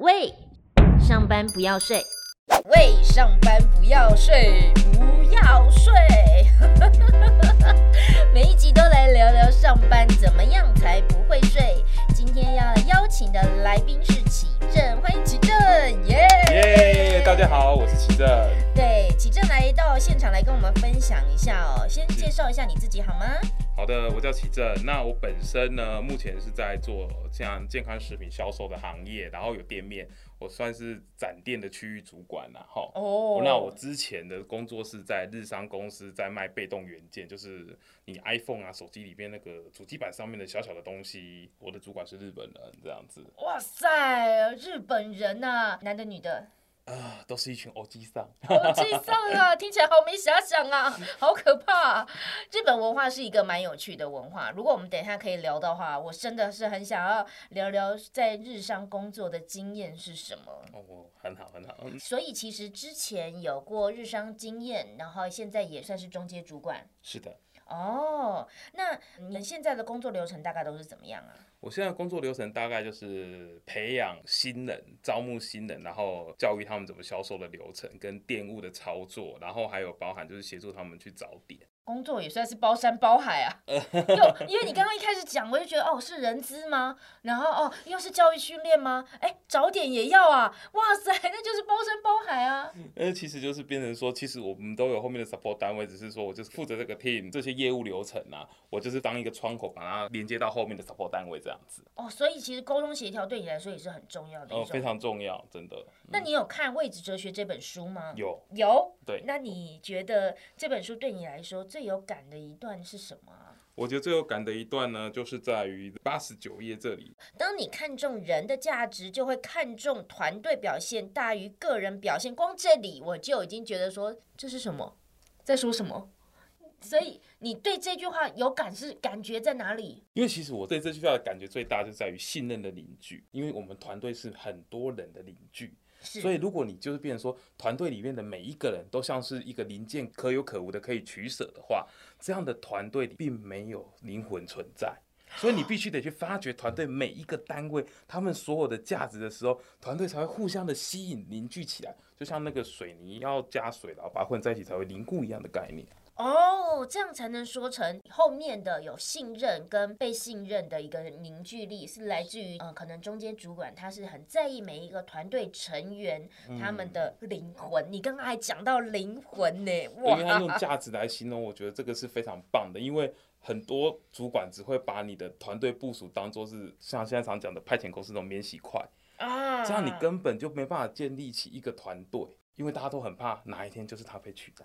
喂，上班不要睡。喂，上班不要睡，不要睡。每一集都来聊聊上班怎么样才不会睡。今天要邀请的来宾是启正，欢迎启正，耶!耶！大家好，我是启正。对，启正来到现场来跟我们分享一下哦，先介绍一下你自己好吗？好的，我叫齐正。那我本身呢，目前是在做像健康食品销售的行业，然后有店面，我算是展店的区域主管呐。哈哦，那我之前的工作是在日商公司，在卖被动元件，就是你 iPhone 啊手机里边那个主机板上面的小小的东西。我的主管是日本人，这样子。哇塞，日本人呐、啊，男的女的？啊，都是一群欧吉桑，欧吉桑啊，听起来好没遐想啊，好可怕啊！日本文化是一个蛮有趣的文化，如果我们等一下可以聊的话，我真的是很想要聊聊在日商工作的经验是什么。哦，很好，很好。所以其实之前有过日商经验，然后现在也算是中阶主管。是的。哦，那你们现在的工作流程大概都是怎么样啊？我现在工作流程大概就是培养新人、招募新人，然后教育他们怎么销售的流程跟店务的操作，然后还有包含就是协助他们去找点。工作也算是包山包海啊，又因为你刚刚一开始讲，我就觉得哦是人资吗？然后哦又是教育训练吗？哎，早点也要啊，哇塞，那就是包山包海啊。呃，其实就是变成说，其实我们都有后面的 support 单位，只是说我就是负责这个 team 这些业务流程啊，我就是当一个窗口，把它连接到后面的 support 单位这样子。哦，所以其实沟通协调对你来说也是很重要的。哦，非常重要，真的。那你有看《位置哲学》这本书吗？有，有。对。那你觉得这本书对你来说最有感的一段是什么啊？我觉得最有感的一段呢，就是在于八十九页这里。当你看重人的价值，就会看重团队表现大于个人表现。光这里我就已经觉得说，这是什么？在说什么？所以你对这句话有感是感觉在哪里？因为其实我对这句话的感觉最大就在于信任的凝聚，因为我们团队是很多人的凝聚。所以，如果你就是变成说，团队里面的每一个人都像是一个零件，可有可无的可以取舍的话，这样的团队并没有灵魂存在。所以你必须得去发掘团队每一个单位他们所有的价值的时候，团队才会互相的吸引凝聚起来，就像那个水泥要加水，然后把它混在一起才会凝固一样的概念。哦，oh, 这样才能说成后面的有信任跟被信任的一个凝聚力，是来自于嗯、呃，可能中间主管他是很在意每一个团队成员他们的灵魂。嗯、你刚刚还讲到灵魂呢，哇！因为他用价值来形容，我觉得这个是非常棒的。因为很多主管只会把你的团队部署当做是像现在常讲的派遣公司那种免洗块啊，这样你根本就没办法建立起一个团队，因为大家都很怕哪一天就是他被取代。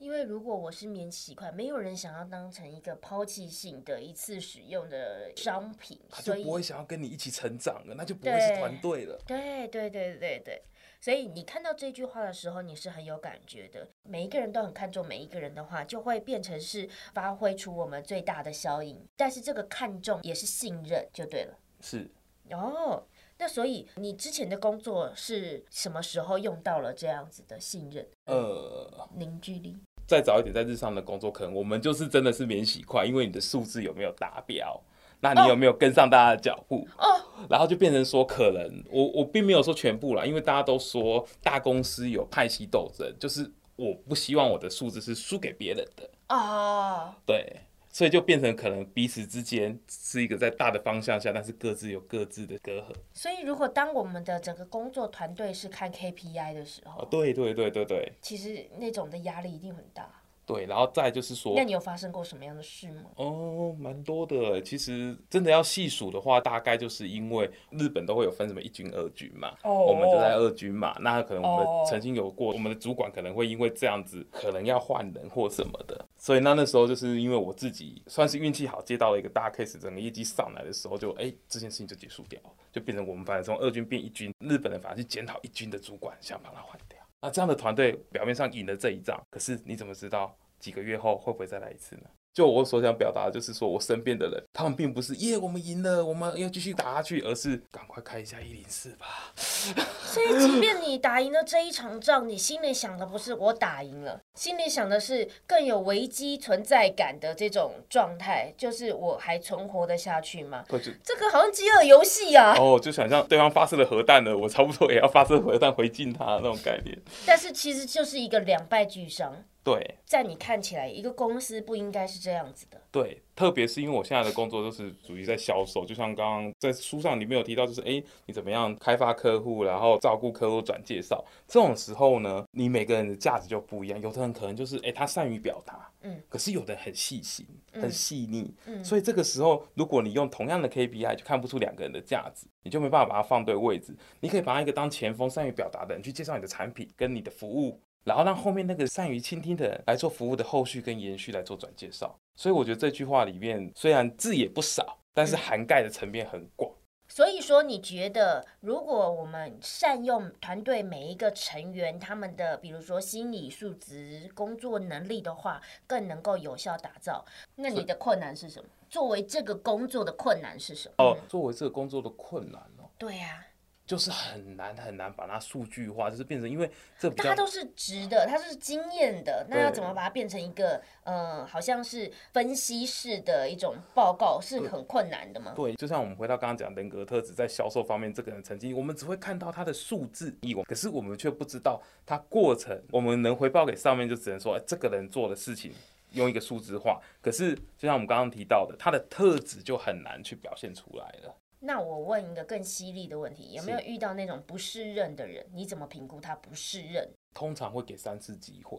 因为如果我是免洗筷，没有人想要当成一个抛弃性的一次使用的商品，他就不会想要跟你一起成长了，那就不会是团队了。对对对对对，所以你看到这句话的时候，你是很有感觉的。每一个人都很看重每一个人的话，就会变成是发挥出我们最大的效应。但是这个看重也是信任，就对了。是。哦，那所以你之前的工作是什么时候用到了这样子的信任？呃，凝聚力。再早一点，在日上的工作，可能我们就是真的是免洗块，因为你的数字有没有达标，那你有没有跟上大家的脚步？哦，然后就变成说，可能我我并没有说全部啦，因为大家都说大公司有派系斗争，就是我不希望我的数字是输给别人的啊。对。所以就变成可能彼此之间是一个在大的方向下，但是各自有各自的隔阂。所以如果当我们的整个工作团队是看 KPI 的时候，对对对对对，其实那种的压力一定很大。对，然后再就是说，那你有发生过什么样的事吗？哦，蛮多的。其实真的要细数的话，大概就是因为日本都会有分什么一军、二军嘛，哦，我们就在二军嘛。那可能我们曾经有过，我们的主管可能会因为这样子，可能要换人或什么的。所以那那时候就是因为我自己算是运气好，接到了一个大 case，整个业绩上来的时候就，就哎这件事情就结束掉，就变成我们反正从二军变一军，日本人反而去检讨一军的主管，想把他换掉。那这样的团队表面上赢了这一仗，可是你怎么知道几个月后会不会再来一次呢？就我所想表达的就是说，我身边的人，他们并不是耶，我们赢了，我们要继续打下去，而是赶快开一下一零四吧。所以，即便你打赢了这一场仗，你心里想的不是我打赢了，心里想的是更有危机存在感的这种状态，就是我还存活得下去吗？这个好像饥饿游戏啊！哦，就想象对方发射了核弹了，我差不多也要发射核弹回敬他那种概念。但是其实就是一个两败俱伤。对，在你看起来，一个公司不应该是这样子的。对，特别是因为我现在的工作就是属于在销售，就像刚刚在书上里面有提到，就是哎，你怎么样开发客户，然后照顾客户转介绍，这种时候呢，你每个人的价值就不一样。有的人可能就是哎，他善于表达，嗯，可是有的人很细心，很细腻，嗯，所以这个时候，如果你用同样的 KPI，就看不出两个人的价值，你就没办法把它放对位置。你可以把他一个当前锋，善于表达的人去介绍你的产品跟你的服务。然后让后面那个善于倾听的人来做服务的后续跟延续来做转介绍，所以我觉得这句话里面虽然字也不少，但是涵盖的层面很广。所以说，你觉得如果我们善用团队每一个成员他们的，比如说心理素质、工作能力的话，更能够有效打造。那你的困难是什么？作为这个工作的困难是什么？哦，作为这个工作的困难哦。对呀。就是很难很难把它数据化，就是变成，因为这比较它都是直的，它是经验的，那要怎么把它变成一个呃，好像是分析式的一种报告，是很困难的吗？对，就像我们回到刚刚讲人格特质，在销售方面，这个人曾经，我们只会看到他的数字，可是我们却不知道他过程，我们能回报给上面，就只能说，哎，这个人做的事情用一个数字化，可是就像我们刚刚提到的，他的特质就很难去表现出来了。那我问一个更犀利的问题，有没有遇到那种不适任的人？你怎么评估他不适任？通常会给三次机会。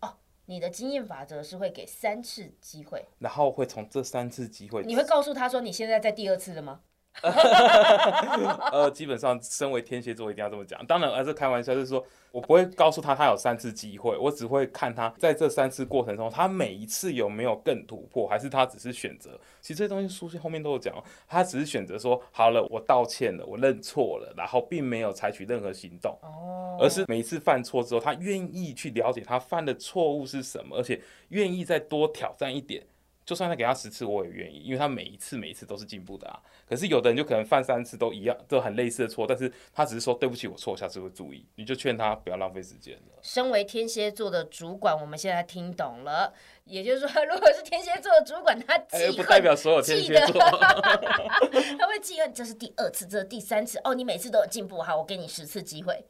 哦，你的经验法则是会给三次机会，然后会从这三次机会，你会告诉他说你现在在第二次了吗？呃，基本上身为天蝎座一定要这么讲，当然还是开玩笑，就是说我不会告诉他他有三次机会，我只会看他在这三次过程中，他每一次有没有更突破，还是他只是选择。其实这些东西书信后面都有讲，他只是选择说好了，我道歉了，我认错了，然后并没有采取任何行动，而是每一次犯错之后，他愿意去了解他犯的错误是什么，而且愿意再多挑战一点。就算他给他十次，我也愿意，因为他每一次每一次都是进步的啊。可是有的人就可能犯三次都一样，都很类似的错，但是他只是说对不起，我错，下次会注意。你就劝他不要浪费时间了。身为天蝎座的主管，我们现在听懂了，也就是说，如果是天蝎座的主管，他记恨，不代表所有天蝎座，他会记恨，这是第二次，这是第三次，哦，你每次都有进步，好，我给你十次机会。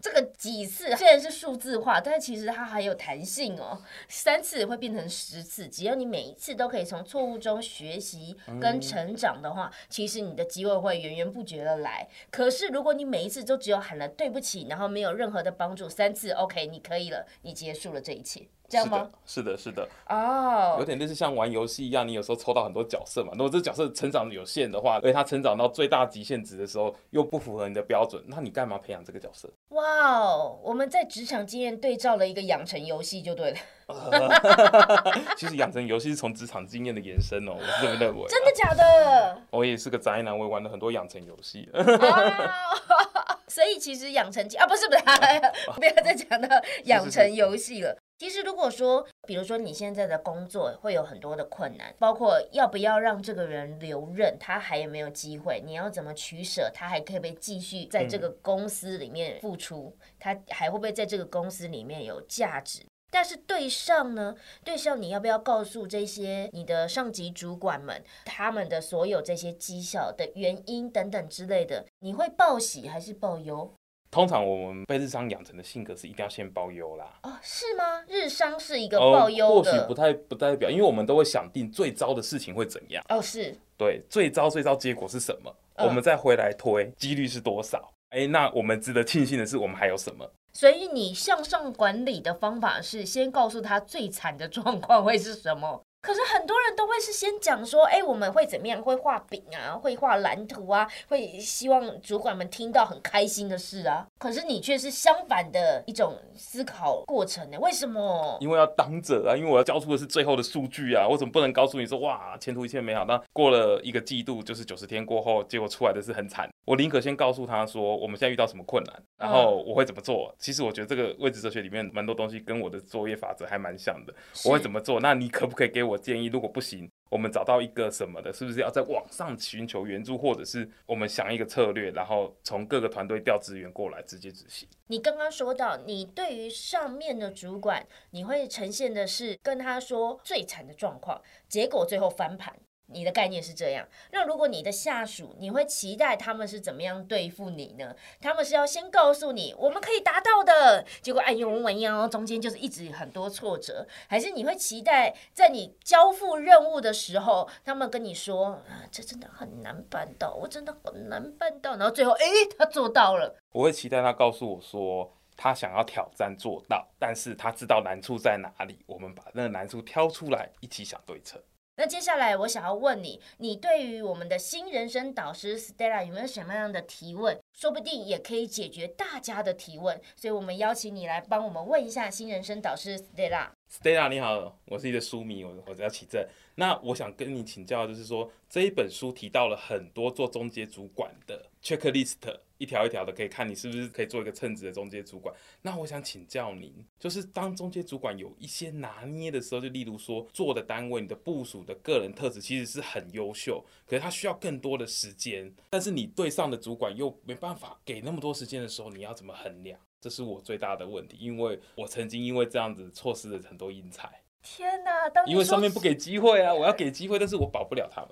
这个几次虽然是数字化，但是其实它还有弹性哦。三次会变成十次，只要你每一次都可以从错误中学习跟成长的话，其实你的机会会源源不绝的来。可是如果你每一次都只有喊了对不起，然后没有任何的帮助，三次 OK，你可以了，你结束了这一切。这样吗？是的，是的，哦，oh. 有点类似像玩游戏一样，你有时候抽到很多角色嘛。如果这角色成长有限的话，而且他成长到最大极限值的时候又不符合你的标准，那你干嘛培养这个角色？哇哦，我们在职场经验对照了一个养成游戏就对了。其实养成游戏是从职场经验的延伸哦，我是这么认为。真的假的？我也是个宅男，我也玩了很多养成游戏。所以其实养成啊，不是不是，不要再讲到养成游戏了。其实，如果说，比如说你现在的工作会有很多的困难，包括要不要让这个人留任，他还有没有机会？你要怎么取舍？他还可以被继续在这个公司里面付出？他还会不会在这个公司里面有价值？但是对上呢？对上你要不要告诉这些你的上级主管们，他们的所有这些绩效的原因等等之类的？你会报喜还是报忧？通常我们被日商养成的性格是一定要先报忧啦。哦，是吗？日商是一个报忧的。或许不太不代表，因为我们都会想定最糟的事情会怎样。哦，是。对，最糟最糟结果是什么？我们再回来推几率是多少？哎，那我们值得庆幸的是，我们还有什么？所以你向上管理的方法是先告诉他最惨的状况会是什么？可是很多人都会是先讲说，哎，我们会怎么样？会画饼啊，会画蓝图啊，会希望主管们听到很开心的事啊。可是你却是相反的一种思考过程呢？为什么？因为要当着啊，因为我要交出的是最后的数据啊。我怎么不能告诉你说，哇，前途一切美好？那过了一个季度，就是九十天过后，结果出来的是很惨。我宁可先告诉他说，我们现在遇到什么困难，然后我会怎么做。其实我觉得这个位置哲学里面蛮多东西跟我的作业法则还蛮像的。我会怎么做？那你可不可以给我建议？如果不行，我们找到一个什么的，是不是要在网上寻求援助，或者是我们想一个策略，然后从各个团队调资源过来直接执行？你刚刚说到，你对于上面的主管，你会呈现的是跟他说最惨的状况，结果最后翻盘。你的概念是这样，那如果你的下属，你会期待他们是怎么样对付你呢？他们是要先告诉你我们可以达到的，结果哎呦我一样，中间就是一直很多挫折，还是你会期待在你交付任务的时候，他们跟你说啊，这真的很难办到，我真的很难办到，然后最后哎他做到了。我会期待他告诉我说他想要挑战做到，但是他知道难处在哪里，我们把那个难处挑出来一起想对策。那接下来我想要问你，你对于我们的新人生导师 Stella 有没有什么样的提问？说不定也可以解决大家的提问，所以我们邀请你来帮我们问一下新人生导师 Stella。Stella 你好，我是你的书迷，我我叫启正。那我想跟你请教，就是说这一本书提到了很多做中介主管的 checklist，一条一条的可以看你是不是可以做一个称职的中介主管。那我想请教您，就是当中介主管有一些拿捏的时候，就例如说做的单位，你的部署的个人特质其实是很优秀，可是他需要更多的时间，但是你对上的主管又没办法给那么多时间的时候，你要怎么衡量？这是我最大的问题，因为我曾经因为这样子错失了很多英才。天哪！当因为上面不给机会啊，我要给机会，但是我保不了他们。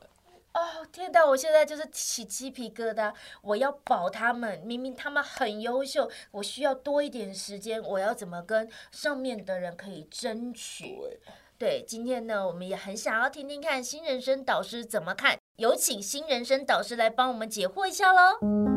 哦，天哪！我现在就是起鸡皮疙瘩，我要保他们，明明他们很优秀，我需要多一点时间，我要怎么跟上面的人可以争取？对，对，今天呢，我们也很想要听听看新人生导师怎么看，有请新人生导师来帮我们解惑一下喽。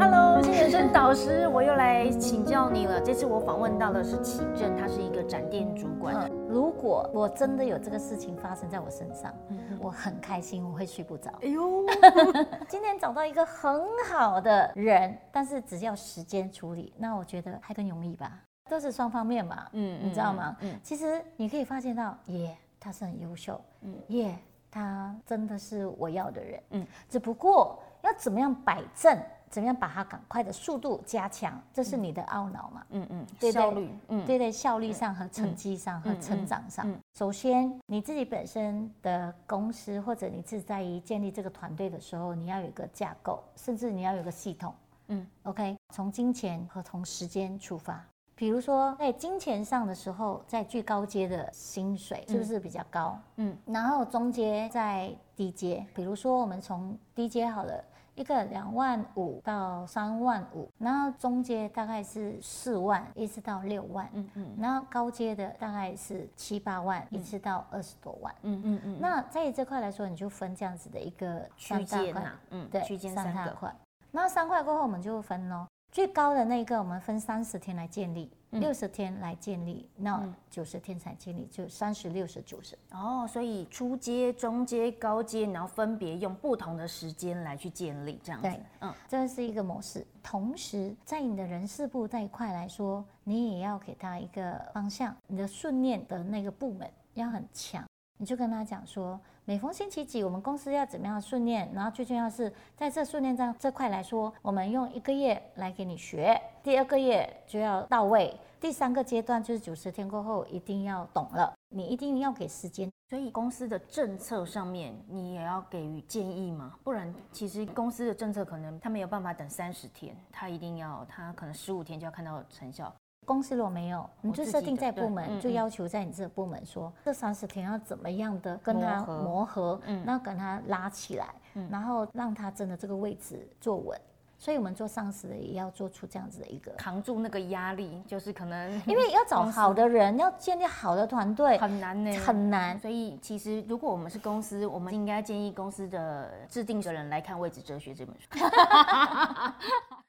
Hello，新人生导师，我又来请教你了。这次我访问到的是启正，他是一个展店主管。嗯，如果我真的有这个事情发生在我身上，嗯，我很开心，我会睡不着。哎呦，今天找到一个很好的人，但是只要时间处理，那我觉得还更容易吧，都是双方面嘛。嗯，你知道吗？嗯，其实你可以发现到，耶，他是很优秀。嗯，耶，他真的是我要的人。嗯，只不过要怎么样摆正。怎么样把它赶快的速度加强？这是你的懊恼嘛？嗯嗯，对对效率，嗯对对，效率上和成绩上和成长上。嗯嗯嗯嗯、首先，你自己本身的公司或者你自己在于建立这个团队的时候，你要有一个架构，甚至你要有个系统。嗯，OK，从金钱和从时间出发。比如说在金钱上的时候，在最高阶的薪水是不是比较高？嗯，然后中阶在低阶，比如说我们从低阶好了。一个两万五到三万五，然后中阶大概是四万，一直到六万，嗯嗯，然后高阶的大概是七八万，一直到二十多万，嗯嗯嗯。那在这块来说，你就分这样子的一个区间呐，嗯，对，区间三大块。那三块过后，我们就分喽。最高的那个，我们分三十天来建立。六十天来建立，那九十天才建立，就三十、六十、九十。哦，所以初阶、中阶、高阶，然后分别用不同的时间来去建立，这样子。对，嗯，这是一个模式。同时，在你的人事部这一块来说，你也要给他一个方向，你的训练的那个部门要很强。你就跟他讲说，每逢星期几，我们公司要怎么样训练，然后最重要是在这训练这这块来说，我们用一个月来给你学，第二个月就要到位，第三个阶段就是九十天过后一定要懂了，你一定要给时间。所以公司的政策上面，你也要给予建议嘛？不然，其实公司的政策可能他没有办法等三十天，他一定要他可能十五天就要看到成效。公司如果没有，你就设定在部门，就要求在你这个部门说，这三十天要怎么样的跟他磨合，然后跟他拉起来，然后让他真的这个位置坐稳。所以我们做上司的也要做出这样子的一个扛住那个压力，就是可能因为要找好的人，要建立好的团队很难呢，很难。所以其实如果我们是公司，我们应该建议公司的制定的人来看《位置哲学》这本书。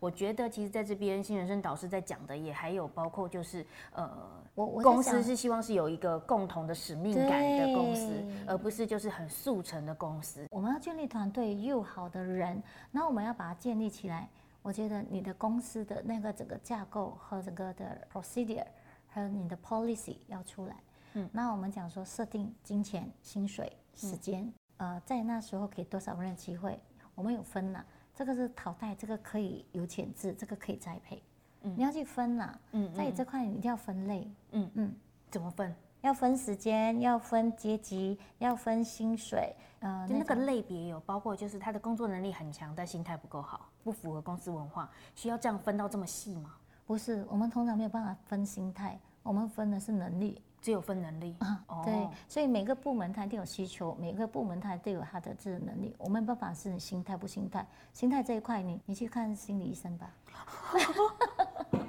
我觉得，其实在这边新人生导师在讲的也还有包括就是，呃，我我公司是希望是有一个共同的使命感的公司，而不是就是很速成的公司。我们要建立团队又好的人，那我们要把它建立起来。我觉得你的公司的那个整个架构和整个的 procedure，还有你的 policy 要出来。嗯，那我们讲说设定金钱、薪水、时间，呃，在那时候给多少人机会。我我们有分呐，这个是淘汰，这个可以有潜质，这个可以栽培。嗯，你要去分呐，嗯，在这块你一定要分类。嗯嗯，怎么分？要分时间，要分阶级，要分薪水。呃，就那个类别有包括，就是他的工作能力很强，但心态不够好，不符合公司文化，需要这样分到这么细吗？不是，我们通常没有办法分心态，我们分的是能力，只有分能力。啊，对，所以每个部门它一定有需求，每个部门它都有它的这个能力，我们没办法是你心态不心态，心态这一块你你去看心理医生吧。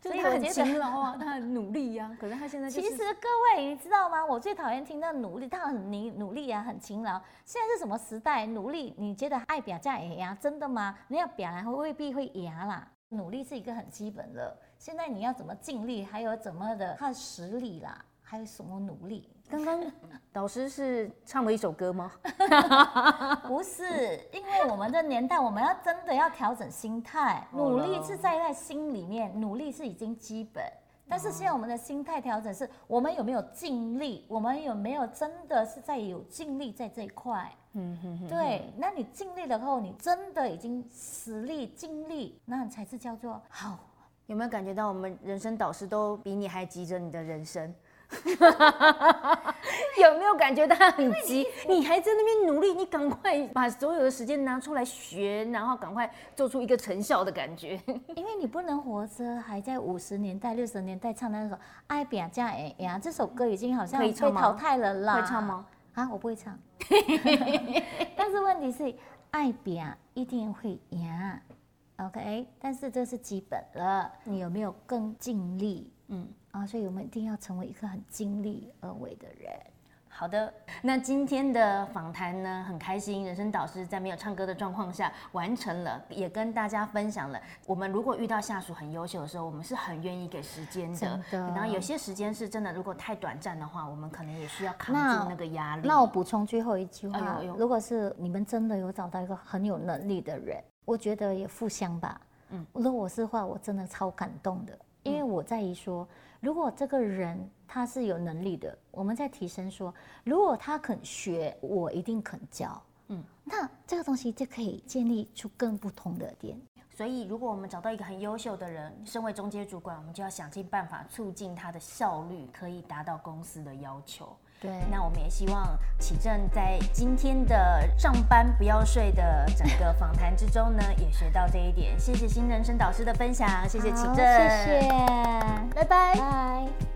所以他很勤劳啊，他很努力呀、啊。可是他现在、就是、其实各位，你知道吗？我最讨厌听到努力，他很努努力啊，很勤劳。现在是什么时代？努力，你觉得爱表价也呀？真的吗？你要表然后未必会牙啦。努力是一个很基本的。现在你要怎么尽力，还有怎么的看实力啦，还有什么努力？刚刚导师是唱了一首歌吗？不是，因为我们的年代，我们要真的要调整心态，努力是在在心里面，努力是已经基本。但是现在我们的心态调整是，我们有没有尽力？我们有没有真的是在有尽力在这一块？嗯哼，对，那你尽力了后，你真的已经实力尽力，那才是叫做好。有没有感觉到我们人生导师都比你还急着你的人生？有没有感觉他很急？你还在那边努力，你赶快把所有的时间拿出来学，然后赶快做出一个成效的感觉。因为你不能活着还在五十年代、六十年代唱那首《爱拼才会赢》这首歌，已经好像被淘汰了啦。会唱吗？啊，我不会唱。但是问题是，爱表一定会赢，OK？但是这是基本了，你有没有更尽力？嗯。啊，所以我们一定要成为一个很尽力而为的人。好的，那今天的访谈呢，很开心，人生导师在没有唱歌的状况下完成了，也跟大家分享了。我们如果遇到下属很优秀的时候，我们是很愿意给时间的。的然后有些时间是真的，如果太短暂的话，我们可能也需要扛住那个压力。那，那我补充最后一句话：如果是你们真的有找到一个很有能力的人，我觉得也互相吧。嗯，如果我是话，我真的超感动的，因为我在于说。如果这个人他是有能力的，我们在提升说，如果他肯学，我一定肯教。嗯，那这个东西就可以建立出更不同的点。所以，如果我们找到一个很优秀的人，身为中介主管，我们就要想尽办法促进他的效率，可以达到公司的要求。对，那我们也希望启正在今天的上班不要睡的整个访谈之中呢，也学到这一点。谢谢新人生导师的分享，谢谢启正，谢谢，拜拜。